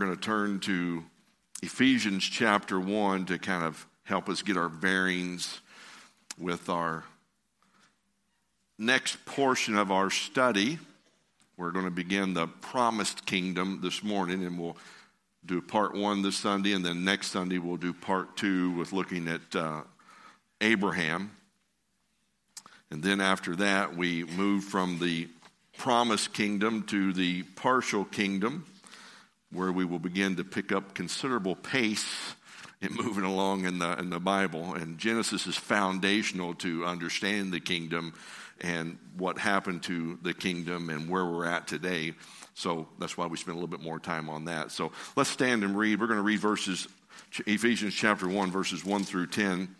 going to turn to Ephesians chapter 1 to kind of help us get our bearings with our next portion of our study. We're going to begin the promised kingdom this morning, and we'll do part one this Sunday, and then next Sunday we'll do part two with looking at uh, Abraham. And then after that, we move from the promised kingdom to the partial kingdom, where we will begin to pick up considerable pace in moving along in the, in the Bible. And Genesis is foundational to understand the kingdom and what happened to the kingdom and where we're at today. So that's why we spend a little bit more time on that. So let's stand and read. We're going to read verses, Ephesians chapter 1, verses 1 through 10.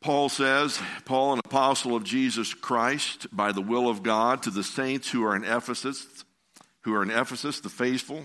Paul says, Paul, an apostle of Jesus Christ, by the will of God, to the saints who are in Ephesus, who are in Ephesus, the faithful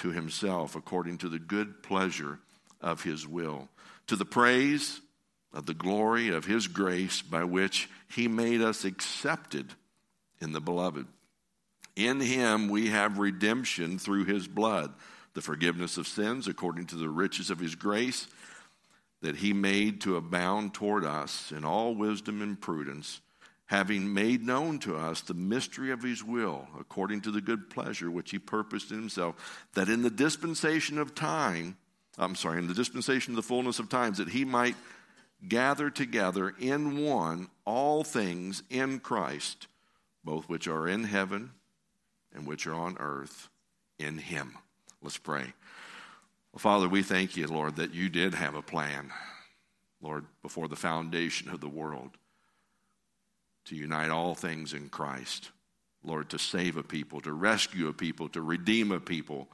to Himself, according to the good pleasure of His will, to the praise of the glory of His grace by which He made us accepted in the beloved. In Him we have redemption through His blood, the forgiveness of sins according to the riches of His grace that he made to abound toward us in all wisdom and prudence, having made known to us the mystery of his will, according to the good pleasure which he purposed in himself, that in the dispensation of time, I'm sorry, in the dispensation of the fullness of times, that he might gather together in one all things in Christ, both which are in heaven and which are on earth in him. Let's pray. Well, Father, we thank you, Lord, that you did have a plan, Lord, before the foundation of the world to unite all things in Christ. Lord, to save a people, to rescue a people, to redeem a people.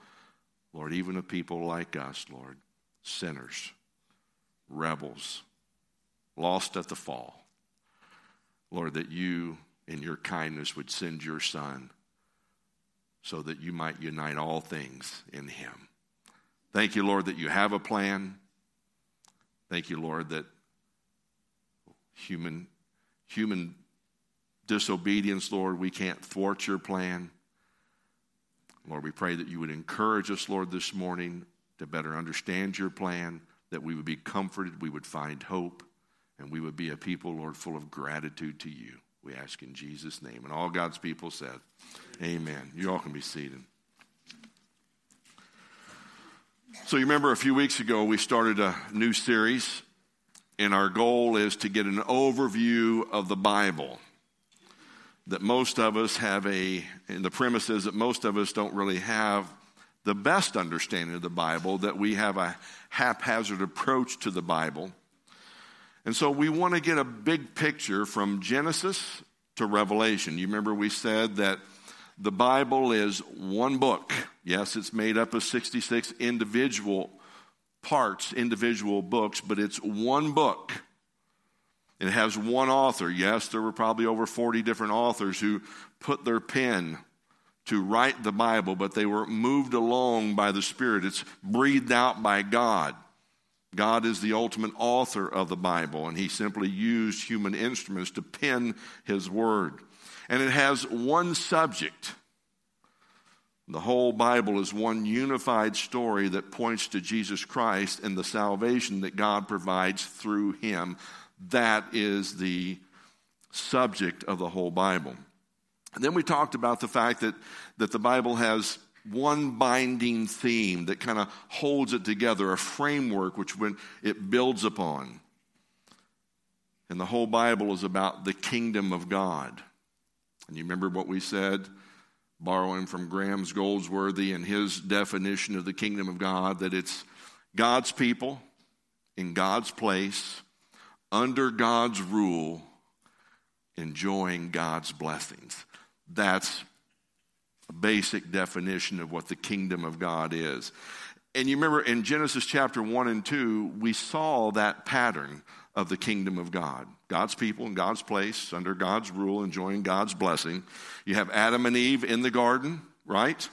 Lord, even a people like us, Lord, sinners, rebels, lost at the fall. Lord, that you, in your kindness, would send your Son so that you might unite all things in him. Thank you, Lord, that you have a plan. Thank you, Lord, that human, human disobedience, Lord, we can't thwart your plan. Lord, we pray that you would encourage us, Lord, this morning to better understand your plan, that we would be comforted, we would find hope, and we would be a people, Lord, full of gratitude to you. We ask in Jesus' name. And all God's people said, Amen. You all can be seated. So, you remember a few weeks ago, we started a new series, and our goal is to get an overview of the Bible. That most of us have a, and the premise is that most of us don't really have the best understanding of the Bible, that we have a haphazard approach to the Bible. And so we want to get a big picture from Genesis to Revelation. You remember we said that the Bible is one book. Yes, it's made up of 66 individual parts, individual books, but it's one book. It has one author. Yes, there were probably over 40 different authors who put their pen to write the Bible, but they were moved along by the Spirit. It's breathed out by God. God is the ultimate author of the Bible, and He simply used human instruments to pen His Word. And it has one subject. The whole Bible is one unified story that points to Jesus Christ and the salvation that God provides through him. That is the subject of the whole Bible. And then we talked about the fact that, that the Bible has one binding theme that kind of holds it together, a framework which when it builds upon. And the whole Bible is about the kingdom of God. And you remember what we said, borrowing from Graeme's Goldsworthy and his definition of the kingdom of God, that it's God's people in God's place, under God's rule, enjoying God's blessings. That's a basic definition of what the kingdom of God is. And you remember in Genesis chapter 1 and 2, we saw that pattern of the kingdom of God. God's people in God's place, under God's rule, enjoying God's blessing. You have Adam and Eve in the garden, right?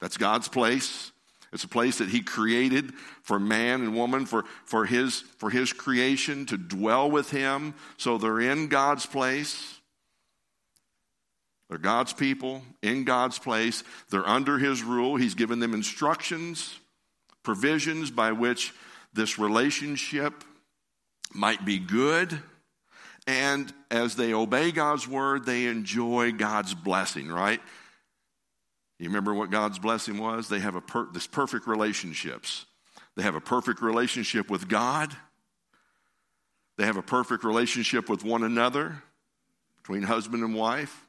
That's God's place. It's a place that He created for man and woman, for, for, his, for His creation to dwell with Him. So they're in God's place. They're God's people in God's place. They're under His rule. He's given them instructions, provisions by which this relationship might be good. And as they obey God's word, they enjoy God's blessing, right? You remember what God's blessing was? They have a per- this perfect relationships. They have a perfect relationship with God. They have a perfect relationship with one another, between husband and wife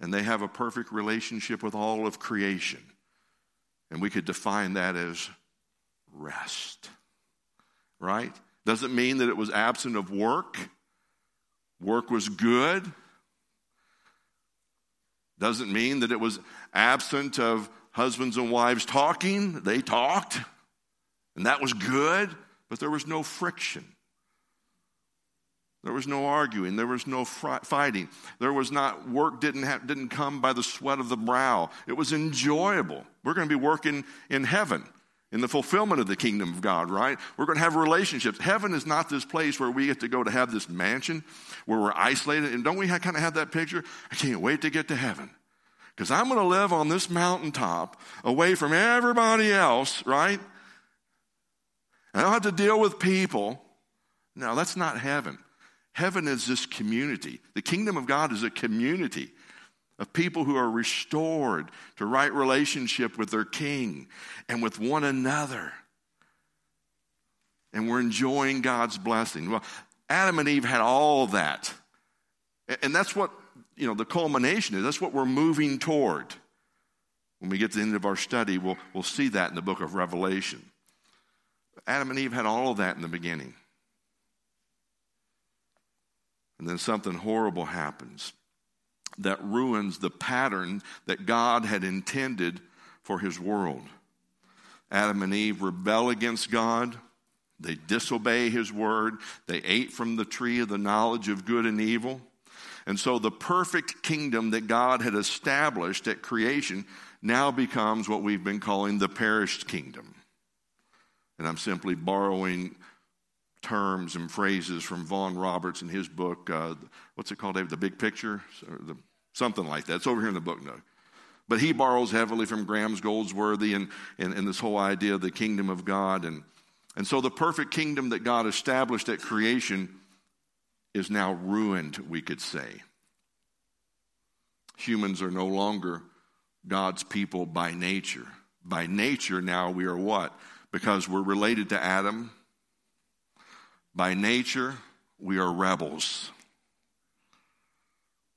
and they have a perfect relationship with all of creation. And we could define that as rest. Right? Doesn't mean that it was absent of work. Work was good. Doesn't mean that it was absent of husbands and wives talking. They talked, and that was good, but there was no friction. There was no arguing. There was no fighting. There was not work didn't have, didn't come by the sweat of the brow. It was enjoyable. We're going to be working in heaven in the fulfillment of the kingdom of God, right? We're going to have relationships. Heaven is not this place where we get to go to have this mansion where we're isolated. And don't we kind of have that picture? I can't wait to get to heaven because I'm going to live on this mountaintop away from everybody else, right? I don't have to deal with people. No, that's not heaven. Heaven is this community. The kingdom of God is a community of people who are restored to right relationship with their king and with one another. And we're enjoying God's blessing. Well, Adam and Eve had all that. And that's what, you know, the culmination is. That's what we're moving toward. When we get to the end of our study, we'll, we'll see that in the book of Revelation. Adam and Eve had all of that in the beginning. And then something horrible happens that ruins the pattern that God had intended for his world. Adam and Eve rebel against God. They disobey his word. They ate from the tree of the knowledge of good and evil. And so the perfect kingdom that God had established at creation now becomes what we've been calling the perished kingdom. And I'm simply borrowing terms and phrases from Vaughan Roberts in his book. Uh, what's it called, David? The Big Picture? The, something like that. It's over here in the book note. But he borrows heavily from Graeme's Goldsworthy and, and, and this whole idea of the kingdom of God. And, and so the perfect kingdom that God established at creation is now ruined, we could say. Humans are no longer God's people by nature. By nature, now we are what? Because we're related to Adam, by nature, we are rebels.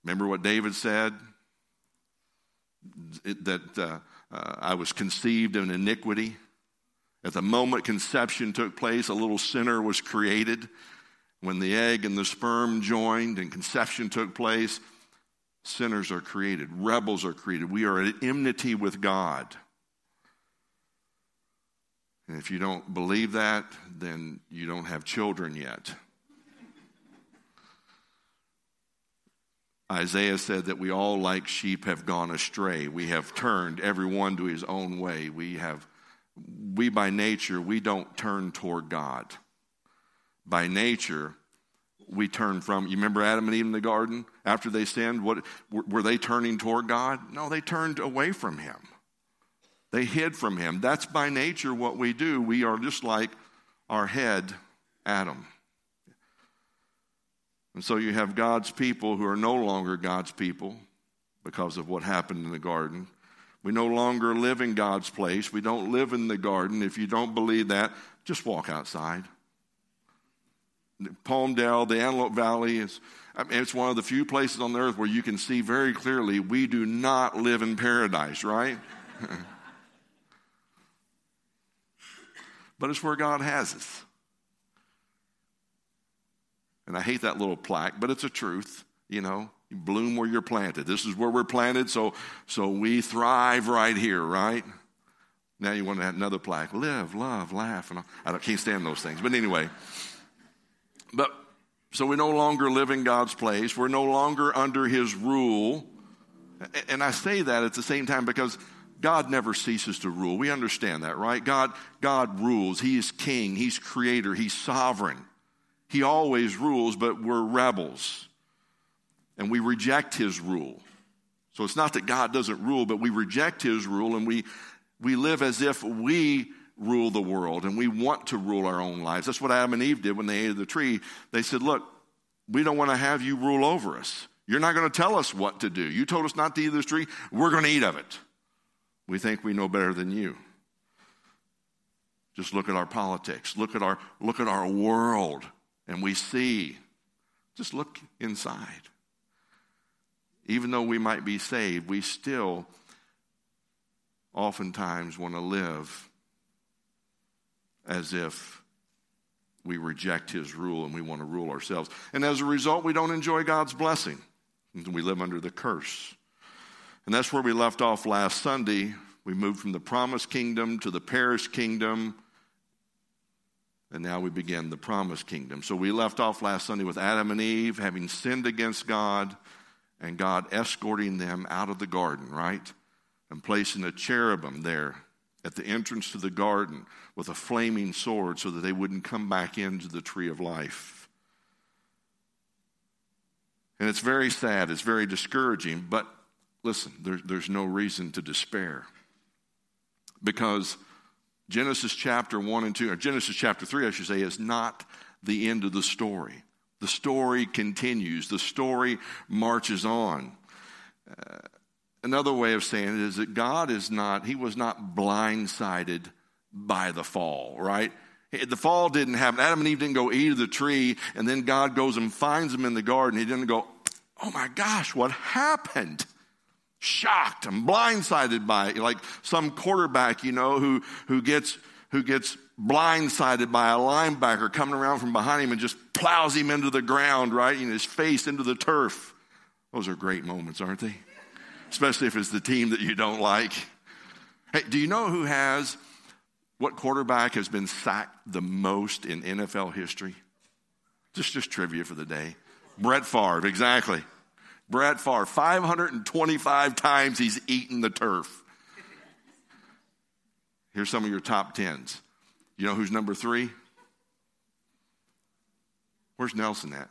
Remember what David said? It, that uh, uh, I was conceived in iniquity. At the moment conception took place, a little sinner was created. When the egg and the sperm joined and conception took place, sinners are created, rebels are created. We are at enmity with God. And if you don't believe that, then you don't have children yet. Isaiah said that we all, like sheep, have gone astray. We have turned every one to his own way. We have, we by nature, we don't turn toward God. By nature, we turn from. You remember Adam and Eve in the garden after they sinned? What were they turning toward God? No, they turned away from Him. They hid from him. That's by nature what we do. We are just like our head, Adam. And so you have God's people who are no longer God's people because of what happened in the garden. We no longer live in God's place. We don't live in the garden. If you don't believe that, just walk outside. Palmdale, the Antelope Valley is I mean, it's one of the few places on the earth where you can see very clearly we do not live in paradise, right? but it's where God has us. And I hate that little plaque, but it's a truth, you know. You bloom where you're planted. This is where we're planted, so so we thrive right here, right? Now you want to have another plaque live, love, laugh. And I can't stand those things. But anyway, but so we no longer live in God's place. We're no longer under his rule. And I say that at the same time because God never ceases to rule. We understand that, right? God, God rules. He is king. He's creator. He's sovereign. He always rules, but we're rebels. And we reject his rule. So it's not that God doesn't rule, but we reject his rule and we, we live as if we rule the world and we want to rule our own lives. That's what Adam and Eve did when they ate of the tree. They said, Look, we don't want to have you rule over us. You're not going to tell us what to do. You told us not to eat of this tree. We're going to eat of it. We think we know better than you. Just look at our politics. Look at our, look at our world, and we see. Just look inside. Even though we might be saved, we still oftentimes want to live as if we reject his rule and we want to rule ourselves. And as a result, we don't enjoy God's blessing. We live under the curse. And that's where we left off last Sunday. We moved from the promised kingdom to the perished kingdom. And now we begin the promised kingdom. So we left off last Sunday with Adam and Eve having sinned against God and God escorting them out of the garden, right? And placing a cherubim there at the entrance to the garden with a flaming sword so that they wouldn't come back into the tree of life. And it's very sad, it's very discouraging, but listen, there, there's no reason to despair. Because Genesis chapter 1 and 2, or Genesis chapter 3, I should say, is not the end of the story. The story continues, the story marches on. Uh, Another way of saying it is that God is not, He was not blindsided by the fall, right? The fall didn't happen. Adam and Eve didn't go eat of the tree, and then God goes and finds them in the garden. He didn't go, oh my gosh, what happened? Shocked and blindsided by it, like some quarterback, you know, who, who gets who gets blindsided by a linebacker coming around from behind him and just plows him into the ground, right? And his face into the turf. Those are great moments, aren't they? especially if it's the team that you don't like. Hey, do you know who has what quarterback has been sacked the most in NFL history? Just, just trivia for the day. Brett Favre, exactly. Brett Favre, 525 times he's eaten the turf. Here's some of your top tens. You know who's number three? Where's Nelson at?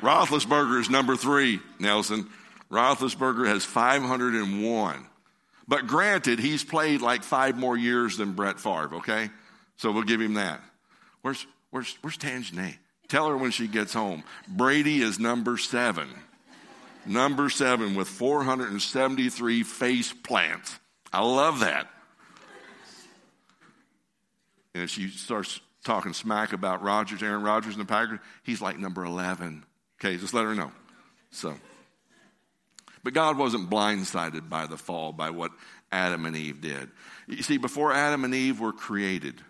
Roethlisberger is number three, Nelson. Roethlisberger has 501. But granted, he's played like five more years than Brett Favre, okay? So we'll give him that. Where's, where's, where's Tangenay? Tell her when she gets home. Brady is number seven. Number seven with 473 face plants. I love that. And if she starts talking smack about Rodgers, Aaron Rodgers, and the Packers, he's like number 11. Okay, just let her know. So. But God wasn't blindsided by the fall, by what Adam and Eve did. You see, before Adam and Eve were created,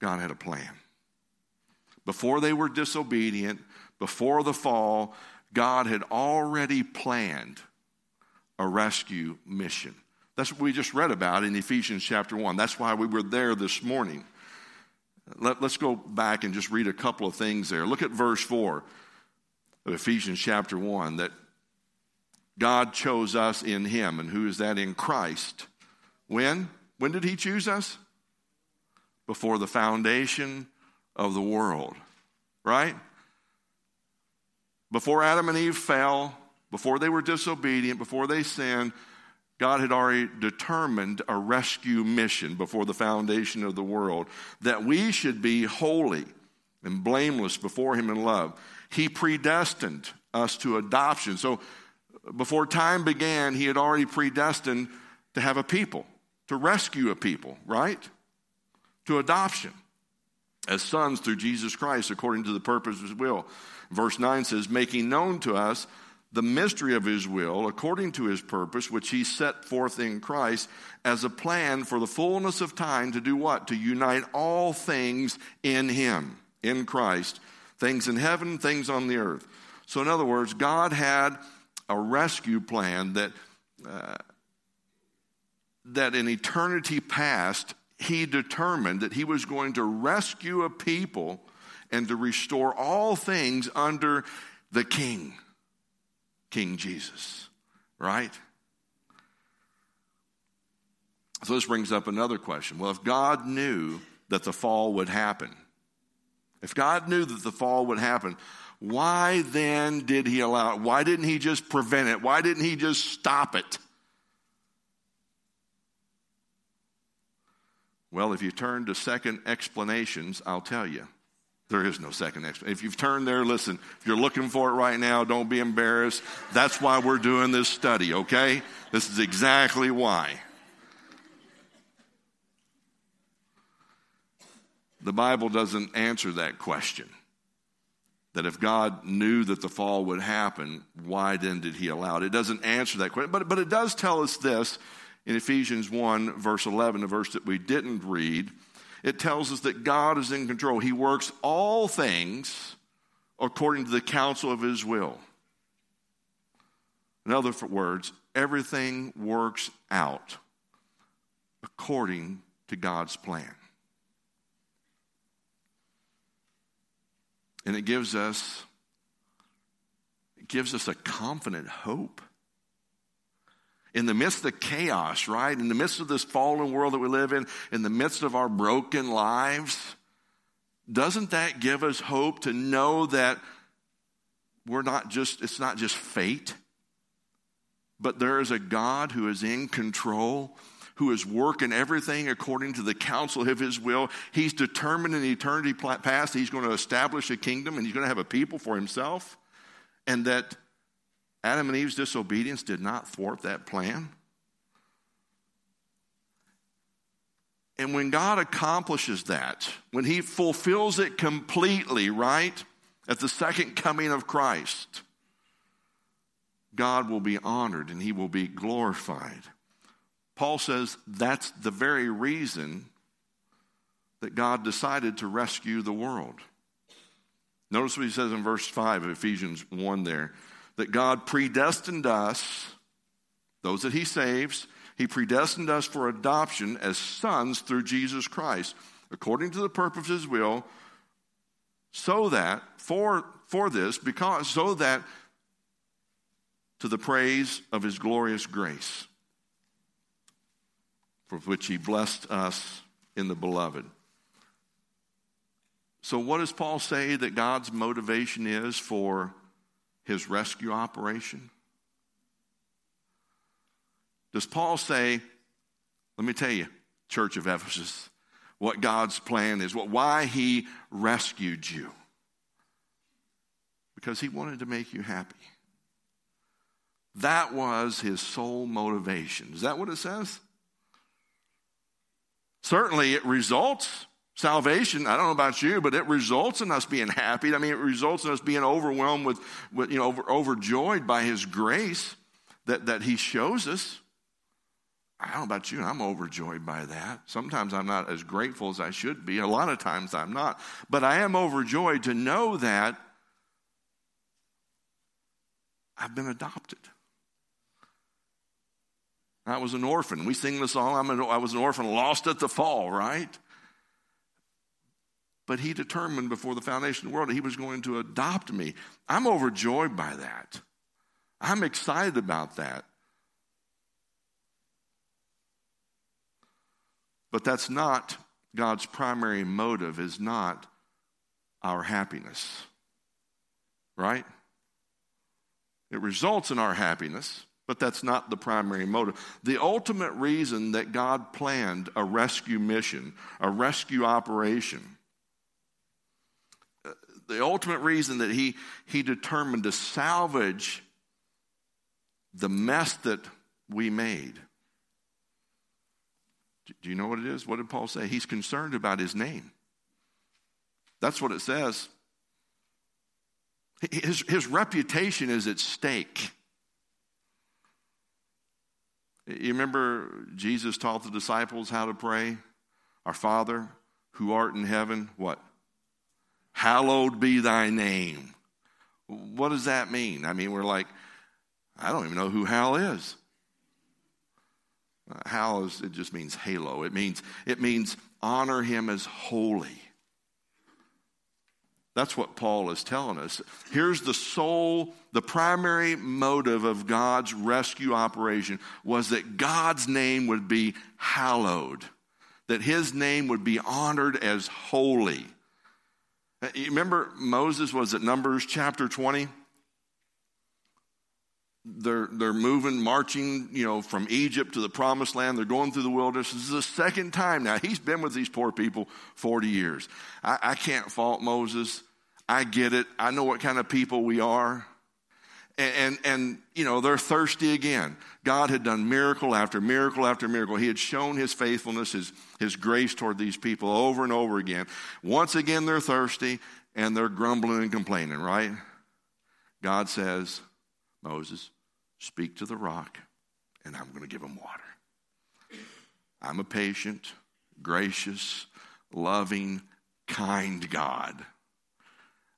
God had a plan. Before they were disobedient, before the fall, God had already planned a rescue mission. That's what we just read about in Ephesians chapter 1. That's why we were there this morning. Let, us go back and just read a couple of things there. Look at verse 4 of Ephesians chapter 1 that God chose us in Him. And who is that in Christ? When? When did He choose us? Before the foundation of the world, right? Before Adam and Eve fell, before they were disobedient, before they sinned, God had already determined a rescue mission before the foundation of the world that we should be holy and blameless before Him in love. He predestined us to adoption. So before time began, he had already predestined to have a people, to rescue a people, right? To adoption as sons through Jesus Christ according to the purpose of his will. Verse 9 says, making known to us the mystery of his will according to his purpose, which he set forth in Christ as a plan for the fullness of time to do what? To unite all things in him, in Christ, things in heaven, things on the earth. So, in other words, God had a rescue plan that, uh, that in eternity past, he determined that he was going to rescue a people and to restore all things under the King, King Jesus, right? So this brings up another question. Well, if God knew that the fall would happen, if God knew that the fall would happen, why then did he allow it? Why didn't he just prevent it? Why didn't he just stop it? Well, if you turn to second explanations, I'll tell you. There is no second explanation. If you've turned there, listen, if you're looking for it right now, don't be embarrassed. That's why we're doing this study, okay? This is exactly why. The Bible doesn't answer that question. That if God knew that the fall would happen, why then did he allow it? It doesn't answer that question. But, but it does tell us this in Ephesians 1, verse 11, a verse that we didn't read. It tells us that God is in control. He works all things according to the counsel of his will. In other words, everything works out according to God's plan. And it gives us it gives us a confident hope. In the midst of chaos, right? In the midst of this fallen world that we live in, in the midst of our broken lives, doesn't that give us hope to know that we're not just, it's not just fate, but there is a God who is in control who is working everything according to the counsel of his will. He's determined in eternity past he's going to establish a kingdom and he's going to have a people for himself. And that Adam and Eve's disobedience did not thwart that plan. And when God accomplishes that, when he fulfills it completely, right, at the second coming of Christ, God will be honored and he will be glorified. Paul says that's the very reason that God decided to rescue the world. Notice what he says in verse 5 of Ephesians 1 there that God predestined us, those that he saves, he predestined us for adoption as sons through Jesus Christ, according to the purpose of his will, so that, for, for this, because, so that to the praise of his glorious grace for which he blessed us in the beloved. So, what does Paul say that God's motivation is for his rescue operation? Does Paul say, let me tell you, Church of Ephesus, what God's plan is, what, why he rescued you? Because he wanted to make you happy. That was his sole motivation. Is that what it says? Certainly, it results. Salvation, I don't know about you, but it results in us being happy. I mean, it results in us being overwhelmed with, with you know, over, overjoyed by His grace that, that He shows us. I don't know about you, I'm overjoyed by that. Sometimes I'm not as grateful as I should be. A lot of times I'm not. But I am overjoyed to know that I've been adopted. I was an orphan. We sing the song, I'm an, I was an orphan lost at the fall, right? But he determined before the foundation of the world that he was going to adopt me. I'm overjoyed by that. I'm excited about that. But that's not God's primary motive, is not our happiness. Right? It results in our happiness, but that's not the primary motive. The ultimate reason that God planned a rescue mission, a rescue operation, the ultimate reason that he, he determined to salvage the mess that we made. Do you know what it is? What did Paul say? He's concerned about his name. That's what it says. His, his reputation is at stake. You remember Jesus taught the disciples how to pray? Our Father who art in heaven, what? Hallowed be thy name. What does that mean? I mean, we're like, I don't even know who Hal is. Hal is, it just means halo. It means, it means honor him as holy. That's what Paul is telling us. Here's the sole, the primary motive of God's rescue operation was that God's name would be hallowed, that his name would be honored as holy. You remember Moses was at Numbers chapter 20? They're, they're moving, marching, you know, from Egypt to the promised land. They're going through the wilderness. This is the second time now. He's been with these poor people 40 years. I, I can't fault Moses. I get it. I know what kind of people we are. And, and, and, you know, they're thirsty again. God had done miracle after miracle after miracle. He had shown his faithfulness, his, his grace toward these people over and over again. Once again, they're thirsty and they're grumbling and complaining, right? God says, Moses, speak to the rock and I'm going to give them water. I'm a patient, gracious, loving, kind God.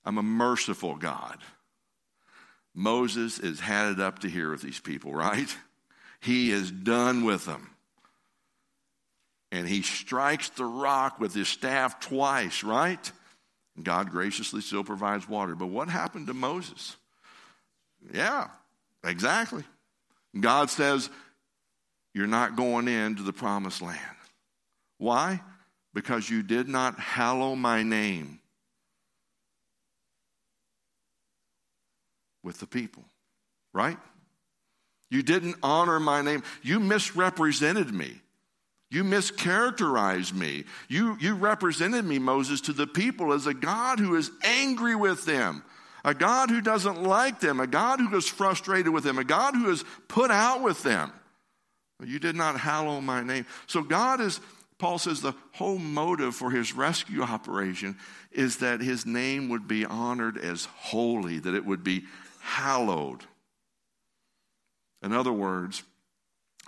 I'm a merciful God. Moses is it up to here with these people, right? He is done with them. And he strikes the rock with his staff twice, right? God graciously still provides water. But what happened to Moses? Yeah, exactly. God says, You're not going into the promised land. Why? Because you did not hallow my name with the people, right? You didn't honor my name. You misrepresented me. You mischaracterized me. You, you represented me, Moses, to the people as a God who is angry with them, a God who doesn't like them, a God who is frustrated with them, a God who is put out with them. You did not hallow my name. So God is, Paul says, the whole motive for his rescue operation is that his name would be honored as holy, that it would be hallowed. In other words,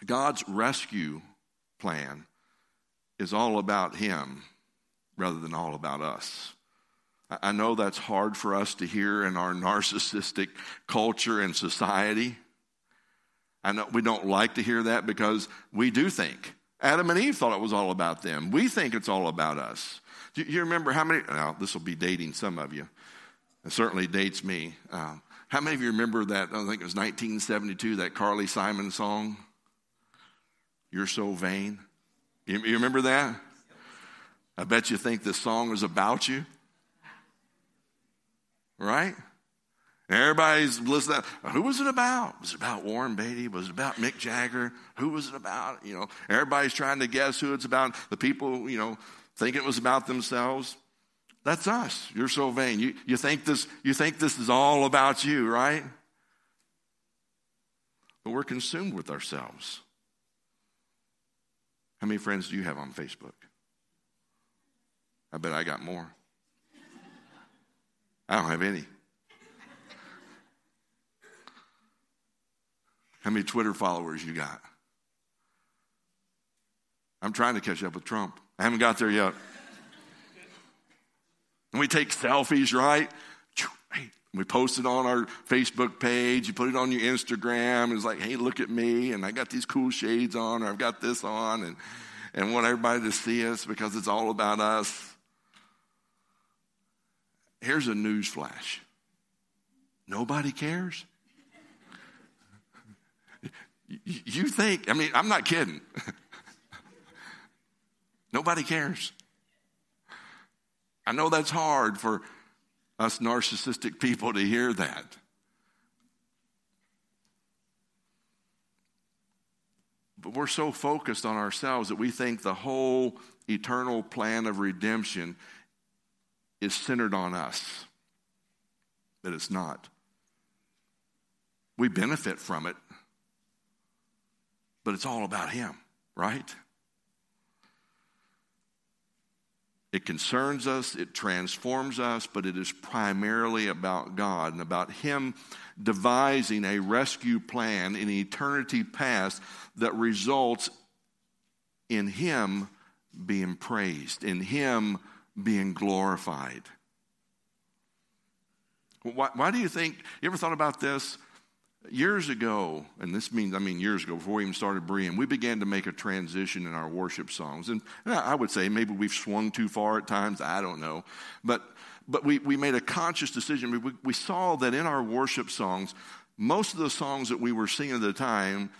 God's rescue plan is all about Him rather than all about us. I know that's hard for us to hear in our narcissistic culture and society. I know we don't like to hear that because we do think. Adam and Eve thought it was all about them. We think it's all about us. Do you remember how many? Now, this will be dating some of you. It certainly dates me. Uh, how many of you remember that? I think it was 1972, that Carly Simon song? You're so vain. You, you remember that? I bet you think this song was about you. Right? everybody's listening. Who was it about? Was it about Warren Beatty? Was it about Mick Jagger? Who was it about? You know, everybody's trying to guess who it's about. The people, you know, think it was about themselves. That's us. You're so vain. You, you, think this, you think this is all about you, right? But we're consumed with ourselves. How many friends do you have on Facebook? I bet I got more. I don't have any. How many Twitter followers you got? I'm trying to catch up with Trump. I haven't got there yet. And we take selfies, right? We post it on our Facebook page. You put it on your Instagram. It's like, hey, look at me. And I got these cool shades on, or I've got this on. And, and want everybody to see us because it's all about us. Here's a news flash nobody cares. You think, I mean, I'm not kidding. nobody cares. I know that's hard for us narcissistic people to hear that. But we're so focused on ourselves that we think the whole eternal plan of redemption is centered on us. That it's not. We benefit from it, but it's all about Him, right? It concerns us, it transforms us, but it is primarily about God and about Him devising a rescue plan in eternity past that results in Him being praised, in Him being glorified. Why, why do you think, you ever thought about this? Years ago, and this means, I mean, years ago, before we even started Berean, we began to make a transition in our worship songs. And I would say maybe we've swung too far at times, I don't know. But, but we, we made a conscious decision. We, we saw that in our worship songs, most of the songs that we were singing at the time,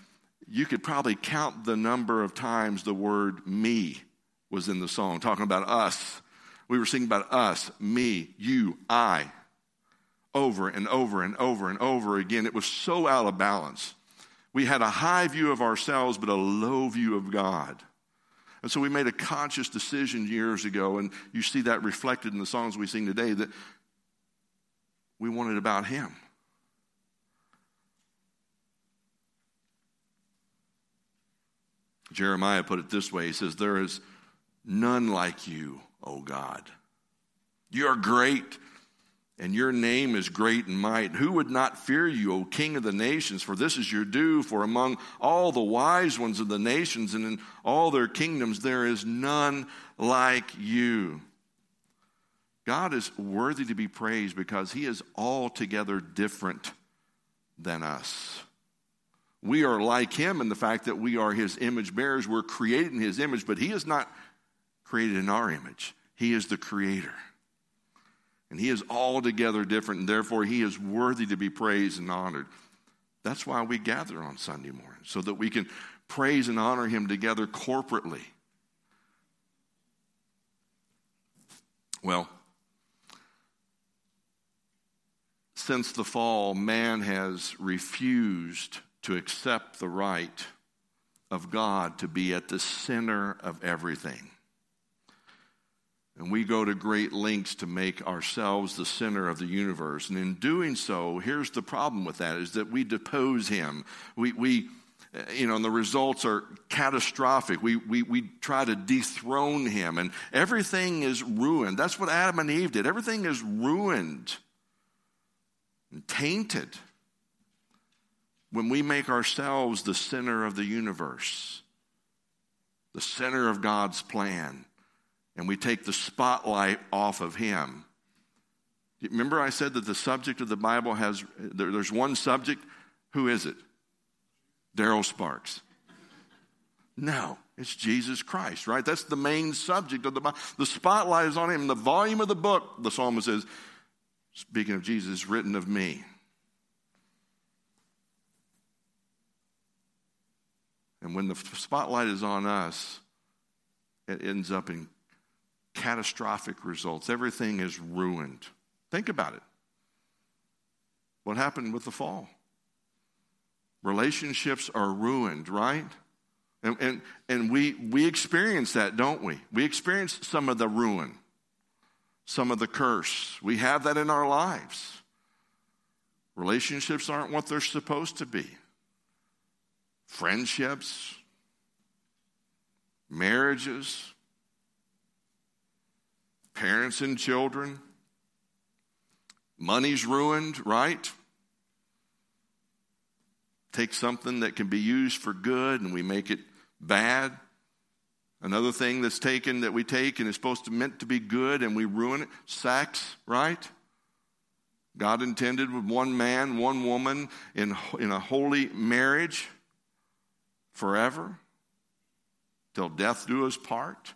you could probably count the number of times the word me was in the song, talking about us. We were singing about us, me, you, I over and over and over and over again. It was so out of balance. We had a high view of ourselves, but a low view of God. And so we made a conscious decision years ago, and you see that reflected in the songs we sing today, that we wanted about Him. Jeremiah put it this way He says, There is none like you, O God. You are great and your name is great and might. Who would not fear you, O King of the nations? For this is your due. For among all the wise ones of the nations and in all their kingdoms, there is none like you. God is worthy to be praised because he is altogether different than us. We are like him in the fact that we are his image bearers. We're created in his image, but he is not created in our image. He is the creator. And he is altogether different, and therefore he is worthy to be praised and honored. That's why we gather on Sunday morning, so that we can praise and honor him together corporately. Well, since the fall, man has refused to accept the right of God to be at the center of everything. And we go to great lengths to make ourselves the center of the universe. And in doing so, here's the problem with that is that we depose him. We, we eh, you know, and the results are catastrophic. We, we, we try to dethrone him, and everything is ruined. That's what Adam and Eve did. Everything is ruined and tainted when we make ourselves the center of the universe, the center of God's plan and we take the spotlight off of him. Remember, I said that the subject of the Bible has, there, there's one subject. Who is it? Daryl Sparks. No, it's Jesus Christ, right? That's the main subject of the Bible. The spotlight is on him. The volume of the book, the psalmist says, speaking of Jesus, written of me. And when the spotlight is on us, it ends up in catastrophic results. Everything is ruined. Think about it. What happened with the fall? Relationships are ruined, right? And, and, and we, we experience that, don't we? We experience some of the ruin, some of the curse. We have that in our lives. Relationships aren't what they're supposed to be. Friendships, marriages, parents and children. Money's ruined, right? Take something that can be used for good and we make it bad. Another thing that's taken that we take and is supposed to meant to be good and we ruin it, sex, right? God intended with one man, one woman in, in a holy marriage forever till death do us part.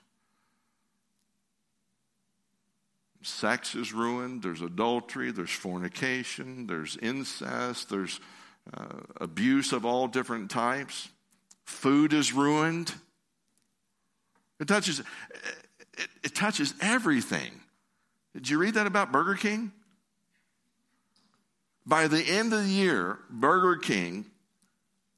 Sex is ruined, there's adultery, there's fornication, there's incest, there's uh, abuse of all different types. Food is ruined. It touches, it, it touches everything. Did you read that about Burger King? By the end of the year, Burger King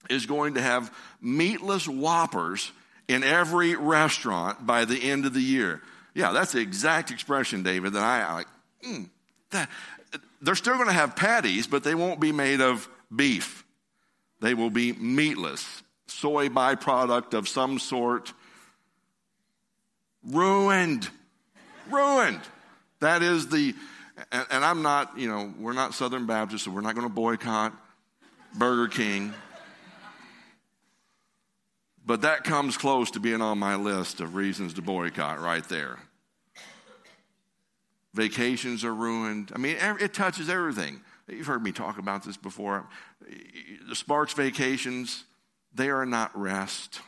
is going to have meatless whoppers in every restaurant by the end of the year. Yeah, that's the exact expression, David, that I, like. Mm, that, they're still going to have patties, but they won't be made of beef. They will be meatless, soy byproduct of some sort. Ruined. Ruined. That is the, and, and I'm not, you know, we're not Southern Baptists, so we're not going to boycott Burger King. But that comes close to being on my list of reasons to boycott right there. Vacations are ruined. I mean, it touches everything. You've heard me talk about this before. The Sparks vacations, they are not rest.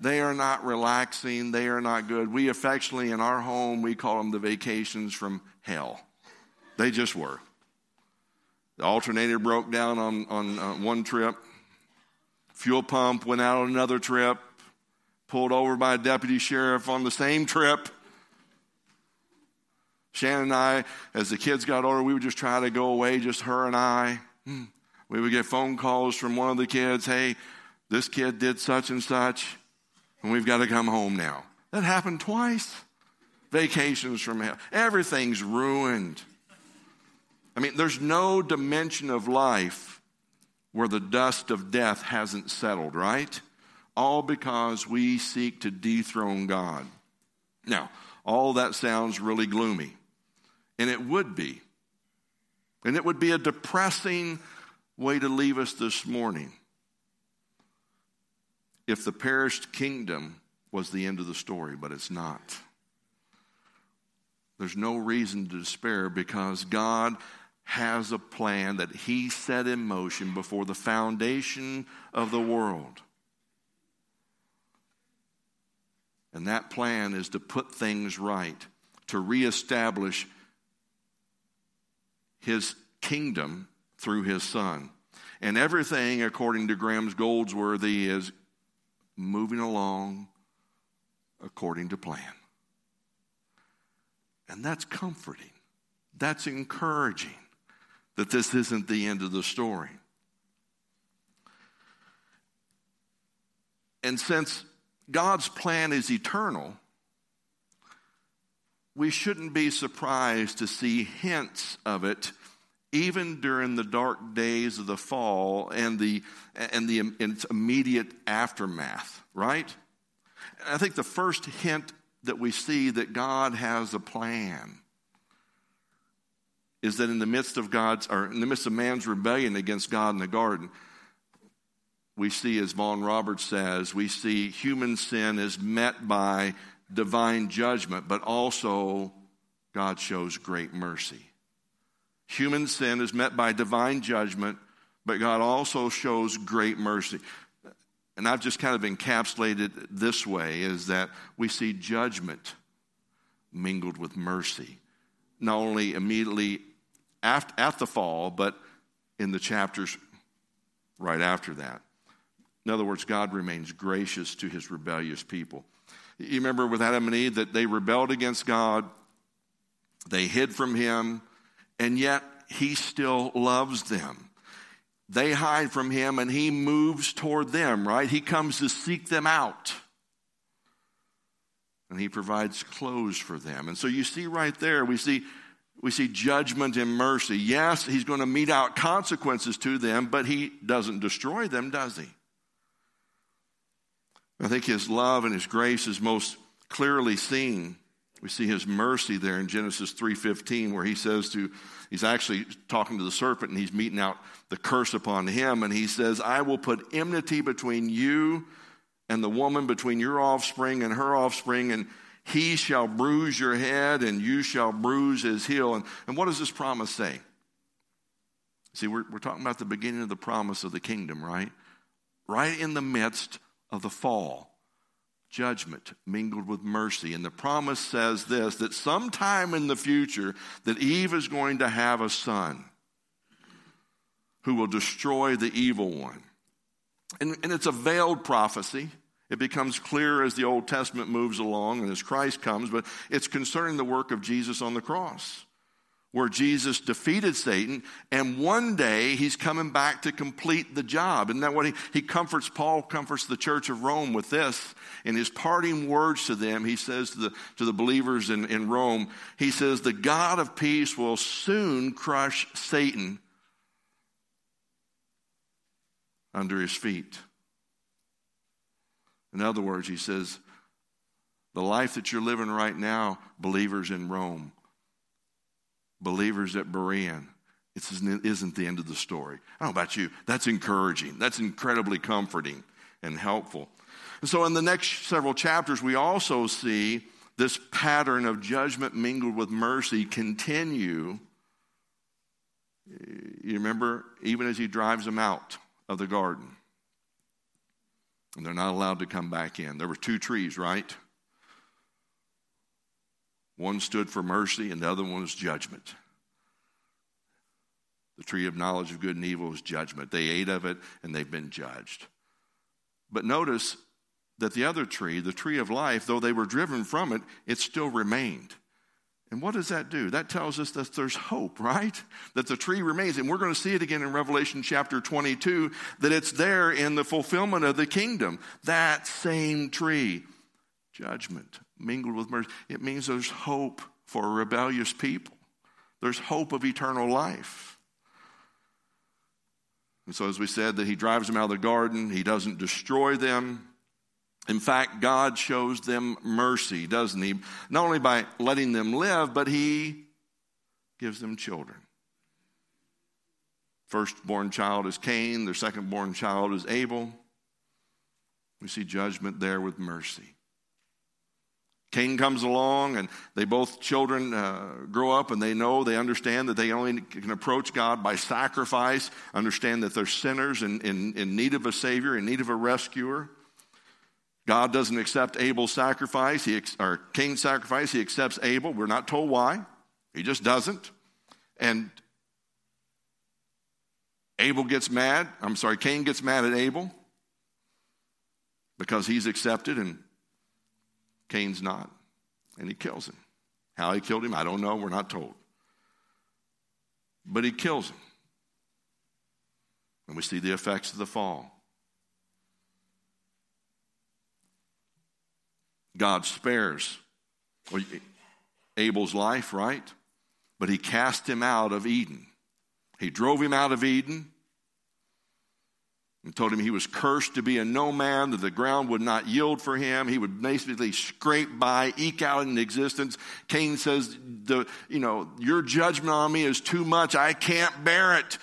They are not relaxing. They are not good. We affectionately, in our home, we call them the vacations from hell. They just were. The alternator broke down on, on uh, one trip. Fuel pump went out on another trip. Pulled over by a deputy sheriff on the same trip. Shannon and I, as the kids got older, we would just try to go away, just her and I. Hmm. We would get phone calls from one of the kids hey, this kid did such and such and we've got to come home now. That happened twice. Vacations from hell. Everything's ruined. I mean, there's no dimension of life where the dust of death hasn't settled, right? All because we seek to dethrone God. Now, all that sounds really gloomy, and it would be. And it would be a depressing way to leave us this morning if the perished kingdom was the end of the story, but it's not. There's no reason to despair because God has a plan that He set in motion before the foundation of the world. And that plan is to put things right, to reestablish His kingdom through His Son. And everything, according to Graeme's Goldsworthy, is moving along according to plan. And that's comforting. That's encouraging that this isn't the end of the story. And since God's plan is eternal, we shouldn't be surprised to see hints of it even during the dark days of the fall and the and the its immediate aftermath, right? I think the first hint that we see that God has a plan is that in the midst of God's or in the midst of man's rebellion against God in the garden, we see, as Vaughan Roberts says, we see human sin is met by divine judgment, but also God shows great mercy. Human sin is met by divine judgment, but God also shows great mercy. And I've just kind of encapsulated this way is that we see judgment mingled with mercy, not only immediately after, at the fall, but in the chapters right after that. In other words, God remains gracious to his rebellious people. You remember with Adam and Eve that they rebelled against God, they hid from him, and yet he still loves them. They hide from him and he moves toward them, right? He comes to seek them out. And he provides clothes for them. And so you see right there, we see we see judgment and mercy. Yes, he's going to mete out consequences to them, but he doesn't destroy them, does he? I think his love and his grace is most clearly seen we see his mercy there in Genesis 3:15 where he says to he's actually talking to the serpent and he's meting out the curse upon him and he says, "I will put enmity between you and the woman between your offspring and her offspring and he shall bruise your head and you shall bruise his heel." And, and what does this promise say? See, we're, we're talking about the beginning of the promise of the kingdom, right? Right in the midst of the fall judgment mingled with mercy. And the promise says this that sometime in the future that Eve is going to have a son who will destroy the evil one. And, and it's a veiled prophecy. It becomes clear as the Old Testament moves along and as Christ comes, but it's concerning the work of Jesus on the cross where Jesus defeated Satan, and one day he's coming back to complete the job. Isn't that what he, he comforts? Paul comforts the church of Rome with this. In his parting words to them, he says to the, to the believers in, in Rome, he says, The God of peace will soon crush Satan under his feet. In other words, he says, the life that you're living right now, believers in Rome, believers at Berean. It isn't the end of the story. I don't know about you. That's encouraging. That's incredibly comforting and helpful. And so, in the next several chapters, we also see this pattern of judgment mingled with mercy continue You remember, even as he drives them out of the garden, and they're not allowed to come back in. There were two trees, right? One stood for mercy, and the other one was judgment. The tree of knowledge of good and evil is judgment. They ate of it, and they've been judged. But notice that the other tree, the tree of life, though they were driven from it, it still remained. And what does that do? That tells us that there's hope, right? That the tree remains. And we're going to see it again in Revelation chapter 22 that it's there in the fulfillment of the kingdom. That same tree, judgment mingled with mercy. It means there's hope for a rebellious people, there's hope of eternal life. And so, as we said, that he drives them out of the garden, he doesn't destroy them. In fact, God shows them mercy, doesn't he? Not only by letting them live, but he gives them children. Firstborn child is Cain, their secondborn child is Abel. We see judgment there with mercy. Cain comes along, and they both children uh, grow up and they know, they understand that they only can approach God by sacrifice, understand that they're sinners in, in, in need of a Savior, in need of a rescuer. God doesn't accept Abel's sacrifice, he, or Cain's sacrifice, he accepts Abel. We're not told why. He just doesn't. And Abel gets mad. I'm sorry, Cain gets mad at Abel because he's accepted and Cain's not. And he kills him. How he killed him, I don't know. We're not told. But he kills him. And we see the effects of the fall. God spares Abel's life, right? But he cast him out of Eden. He drove him out of Eden and told him he was cursed to be a no man, that the ground would not yield for him. He would basically scrape by, eke out an existence. Cain says, the, you know, your judgment on me is too much. I can't bear it.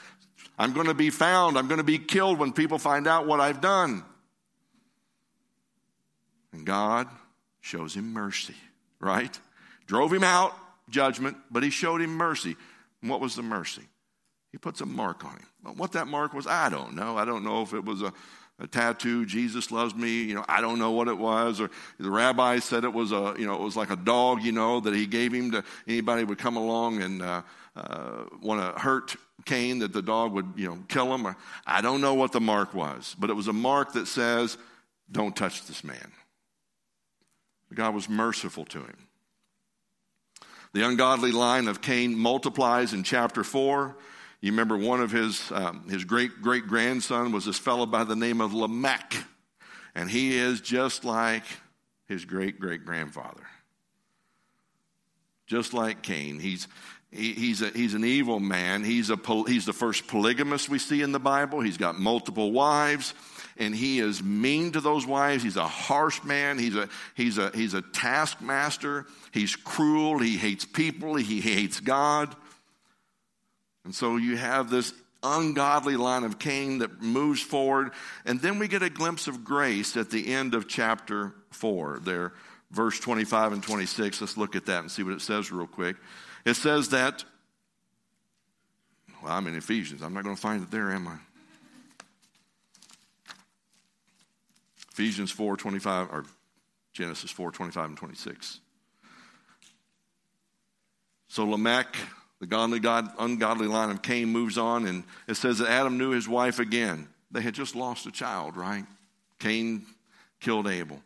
I'm going to be found. I'm going to be killed when people find out what I've done. And God shows him mercy, right? Drove him out, judgment, but he showed him mercy. And what was the mercy? He puts a mark on him. What that mark was, I don't know. I don't know if it was a, a tattoo, Jesus loves me, you know, I don't know what it was. Or the rabbi said it was a, you know, it was like a dog, you know, that he gave him to anybody would come along and uh, uh, want to hurt Cain, that the dog would, you know, kill him. Or, I don't know what the mark was, but it was a mark that says, don't touch this man. God was merciful to him. The ungodly line of Cain multiplies in chapter 4. You remember one of his, um, his great great grandson was this fellow by the name of Lamech. And he is just like his great great grandfather. Just like Cain. He's, he, he's, a, he's an evil man. He's, a, he's the first polygamist we see in the Bible. He's got multiple wives and he is mean to those wives. He's a harsh man. He's a, he's a, he's a taskmaster. He's cruel. He hates people. He hates God. And so you have this ungodly line of Cain that moves forward. And then we get a glimpse of grace at the end of chapter 4, there, verse 25 and 26. Let's look at that and see what it says real quick. It says that, well, I'm in Ephesians. I'm not going to find it there, am I? Ephesians 4 25, or Genesis 4 25 and 26. So Lamech, the godly God, ungodly line of Cain, moves on, and it says that Adam knew his wife again. They had just lost a child, right? Cain killed Abel.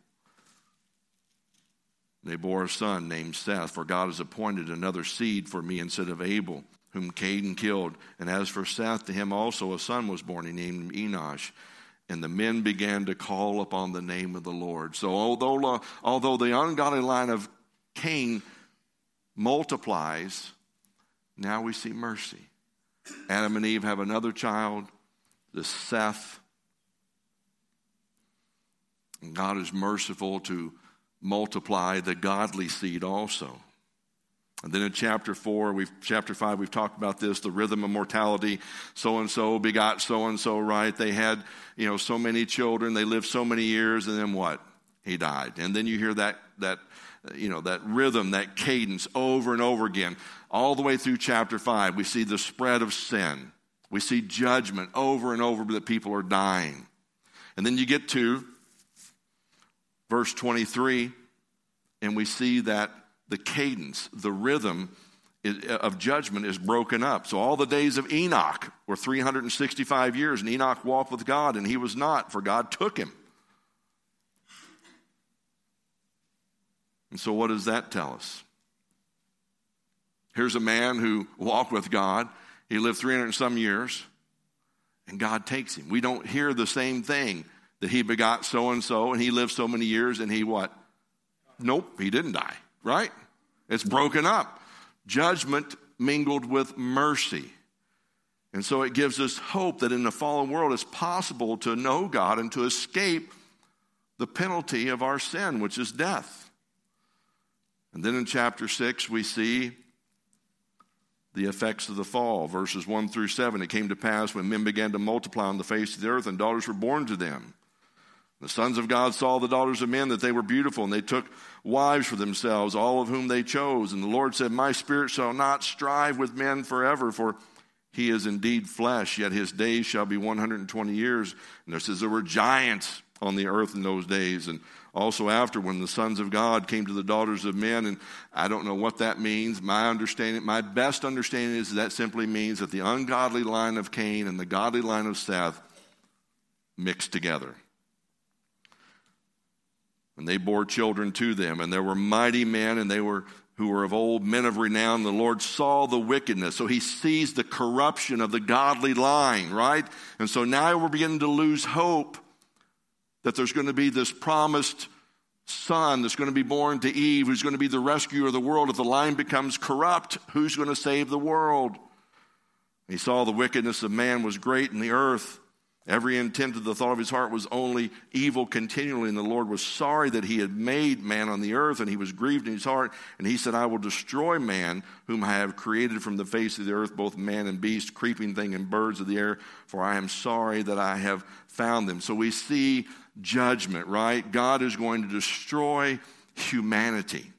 They bore a son named Seth, for God has appointed another seed for me instead of Abel, whom Cain killed. And as for Seth, to him also a son was born. He named him Enosh and the men began to call upon the name of the Lord. So, although, uh, although the ungodly line of Cain multiplies, now we see mercy. Adam and Eve have another child, the Seth. God is merciful to multiply the godly seed also. And then in chapter four, we've chapter five, we've talked about this, the rhythm of mortality. So and so begot so and so, right? They had, you know, so many children, they lived so many years, and then what? he died. And then you hear that, that, you know, that rhythm, that cadence over and over again. All the way through chapter 5, we see the spread of sin. We see judgment over and over that people are dying. And then you get to verse 23, and we see that the cadence, the rhythm of judgment is broken up. So all the days of Enoch were 365 years, and Enoch walked with God, and he was not, for God took him. And so, what does that tell us? Here's a man who walked with God. He lived 300 and some years, and God takes him. We don't hear the same thing that he begot so and so, and he lived so many years, and he what? Nope, he didn't die, right? It's broken up. Judgment mingled with mercy. And so it gives us hope that in the fallen world it's possible to know God and to escape the penalty of our sin, which is death. And then in chapter 6, we see the effects of the fall. Verses 1 through 7. It came to pass when men began to multiply on the face of the earth, and daughters were born to them. The sons of God saw the daughters of men that they were beautiful, and they took wives for themselves, all of whom they chose. And the Lord said, My spirit shall not strive with men forever, for he is indeed flesh, yet his days shall be 120 years. And there says there were giants on the earth in those days. And also after when the sons of God came to the daughters of men, and I don't know what that means. My understanding, my best understanding is that simply means that the ungodly line of Cain and the godly line of Seth mixed together. And they bore children to them, and there were mighty men, and they were who were of old, men of renown. The Lord saw the wickedness. So he sees the corruption of the godly line, right? And so now we're beginning to lose hope that there's going to be this promised son that's going to be born to Eve, who's going to be the rescuer of the world. If the line becomes corrupt, who's going to save the world? He saw the wickedness of man was great in the earth Every intent of the thought of his heart was only evil continually, and the Lord was sorry that he had made man on the earth, and he was grieved in his heart. And he said, I will destroy man, whom I have created from the face of the earth, both man and beast, creeping thing, and birds of the air, for I am sorry that I have found them. So we see judgment, right? God is going to destroy humanity.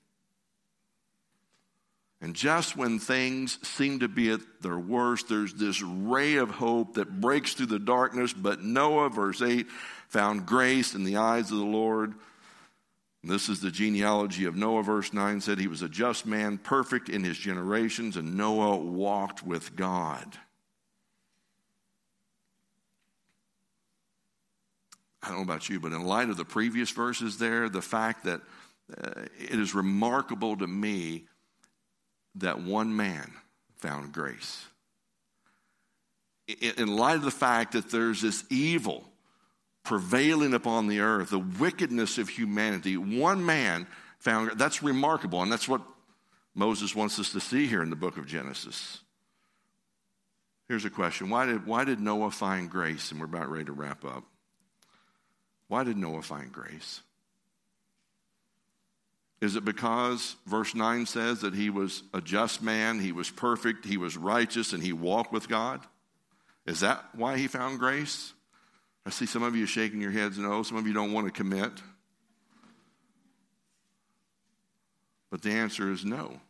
And just when things seem to be at their worst, there's this ray of hope that breaks through the darkness. But Noah, verse 8, found grace in the eyes of the Lord. And this is the genealogy of Noah. Verse 9 said he was a just man, perfect in his generations, and Noah walked with God. I don't know about you, but in light of the previous verses there, the fact that uh, it is remarkable to me that one man found grace. In light of the fact that there's this evil prevailing upon the earth, the wickedness of humanity, one man found that's remarkable, and that's what Moses wants us to see here in the book of Genesis. Here's a question Why did, why did Noah find grace? And we're about ready to wrap up. Why did Noah find grace? Is it because verse 9 says that he was a just man, he was perfect, he was righteous, and he walked with God? Is that why he found grace? I see some of you shaking your heads no, some of you don't want to commit. But the answer is no.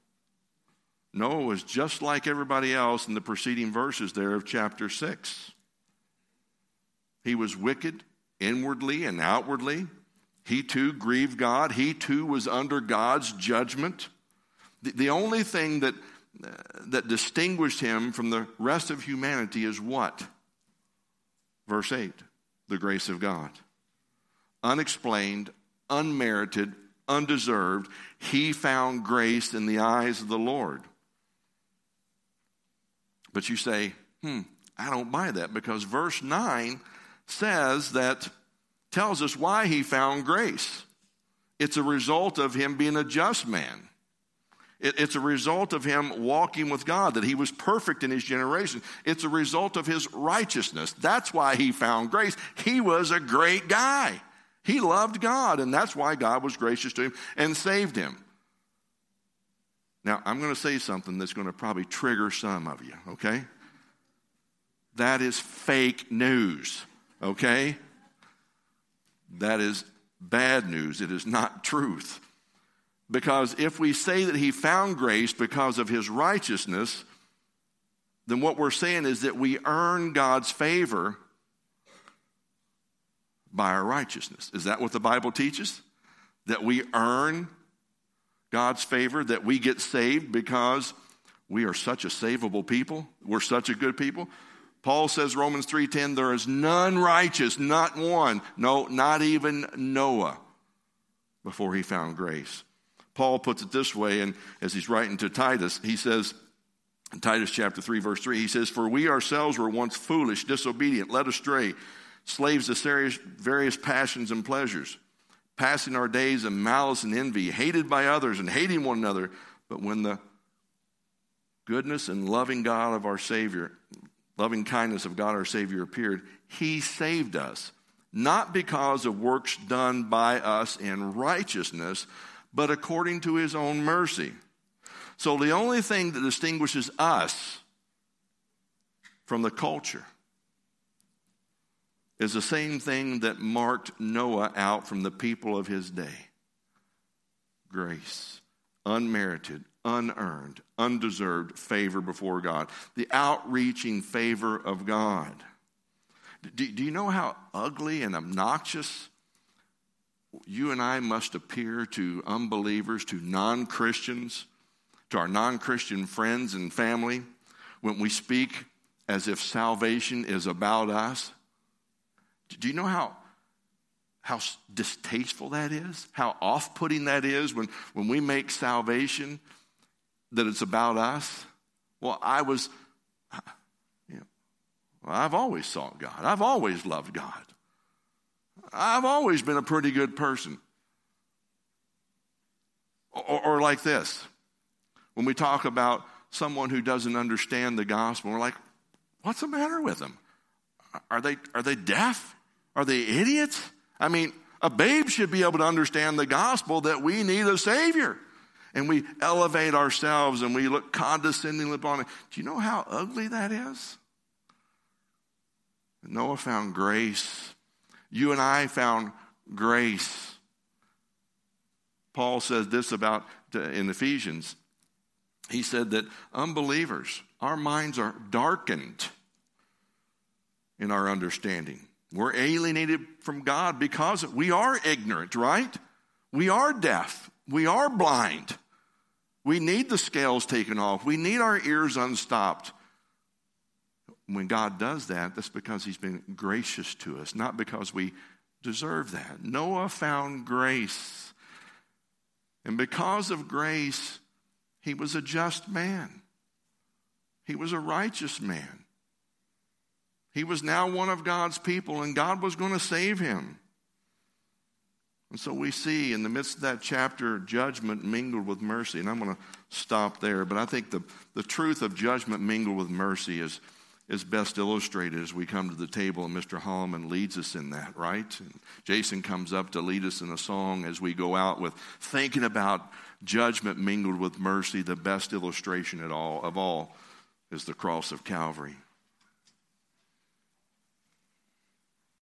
Noah was just like everybody else in the preceding verses there of chapter 6. He was wicked inwardly and outwardly. He too grieved God. He too was under God's judgment. The, the only thing that, uh, that distinguished him from the rest of humanity is what? Verse 8 the grace of God. Unexplained, unmerited, undeserved, he found grace in the eyes of the Lord. But you say, hmm, I don't buy that because verse 9 says that tells us why he found grace. It's a result of him being a just man. It, it's a result of him walking with God, that he was perfect in his generation. It's a result of his righteousness. That's why he found grace. He was a great guy. He loved God, and that's why God was gracious to him and saved him. Now, I'm going to say something that's going to probably trigger some of you, okay? That is fake news, okay? That is bad news. It is not truth. Because if we say that he found grace because of his righteousness, then what we're saying is that we earn God's favor by our righteousness. Is that what the Bible teaches? That we earn God's favor, that we get saved because we are such a savable people, we're such a good people. Paul says Romans 3:10 there is none righteous, not one. No, not even Noah before he found grace. Paul puts it this way and as he's writing to Titus, he says in Titus chapter 3 verse 3, he says for we ourselves were once foolish, disobedient, led astray, slaves to various various passions and pleasures, passing our days in malice and envy, hated by others and hating one another, but when the goodness and loving God of our Savior, loving kindness of God our Savior appeared, He saved us, not because of works done by us in righteousness, but according to His own mercy. So the only thing that distinguishes us from the culture is the same thing that marked Noah out from the people of his day grace, unmerited, unearned, undeserved favor before God, the outreaching favor of God. Do, do, you know how ugly and obnoxious you and I must appear to unbelievers, to non Christians, to our non Christian friends and family when we speak as if salvation is about us? Do you know how how distasteful that is, how off putting that is when, when we make salvation that it's about us? Well, I was, you know, I've always sought God. I've always loved God. I've always been a pretty good person. Or, or like this when we talk about someone who doesn't understand the gospel, we're like, what's the matter with them? Are they, are they deaf? Are they idiots? I mean, a babe should be able to understand the gospel that we need a Savior and we elevate ourselves and we look condescendingly upon it. Do you know how ugly that is? Noah found grace. You and I found grace. Paul says this about in Ephesians. He said that unbelievers, our minds are darkened in our understanding. We're alienated from God because we are ignorant, right? We are deaf. We are blind. We need the scales taken off. We need our ears unstopped. When God does that, that's because He's been gracious to us, not because we deserve that. Noah found grace. And because of grace, he was a just man. He was a righteous man. He was now one of God's people, and God was going to save him. And so we see in the midst of that chapter judgment mingled with mercy. And I'm going to stop there. But I think the, the truth of judgment mingled with mercy is, is best illustrated as we come to the table and Mr. Holloman leads us in that, right? And Jason comes up to lead us in a song as we go out with thinking about judgment mingled with mercy. The best illustration at all, of all is the cross of Calvary.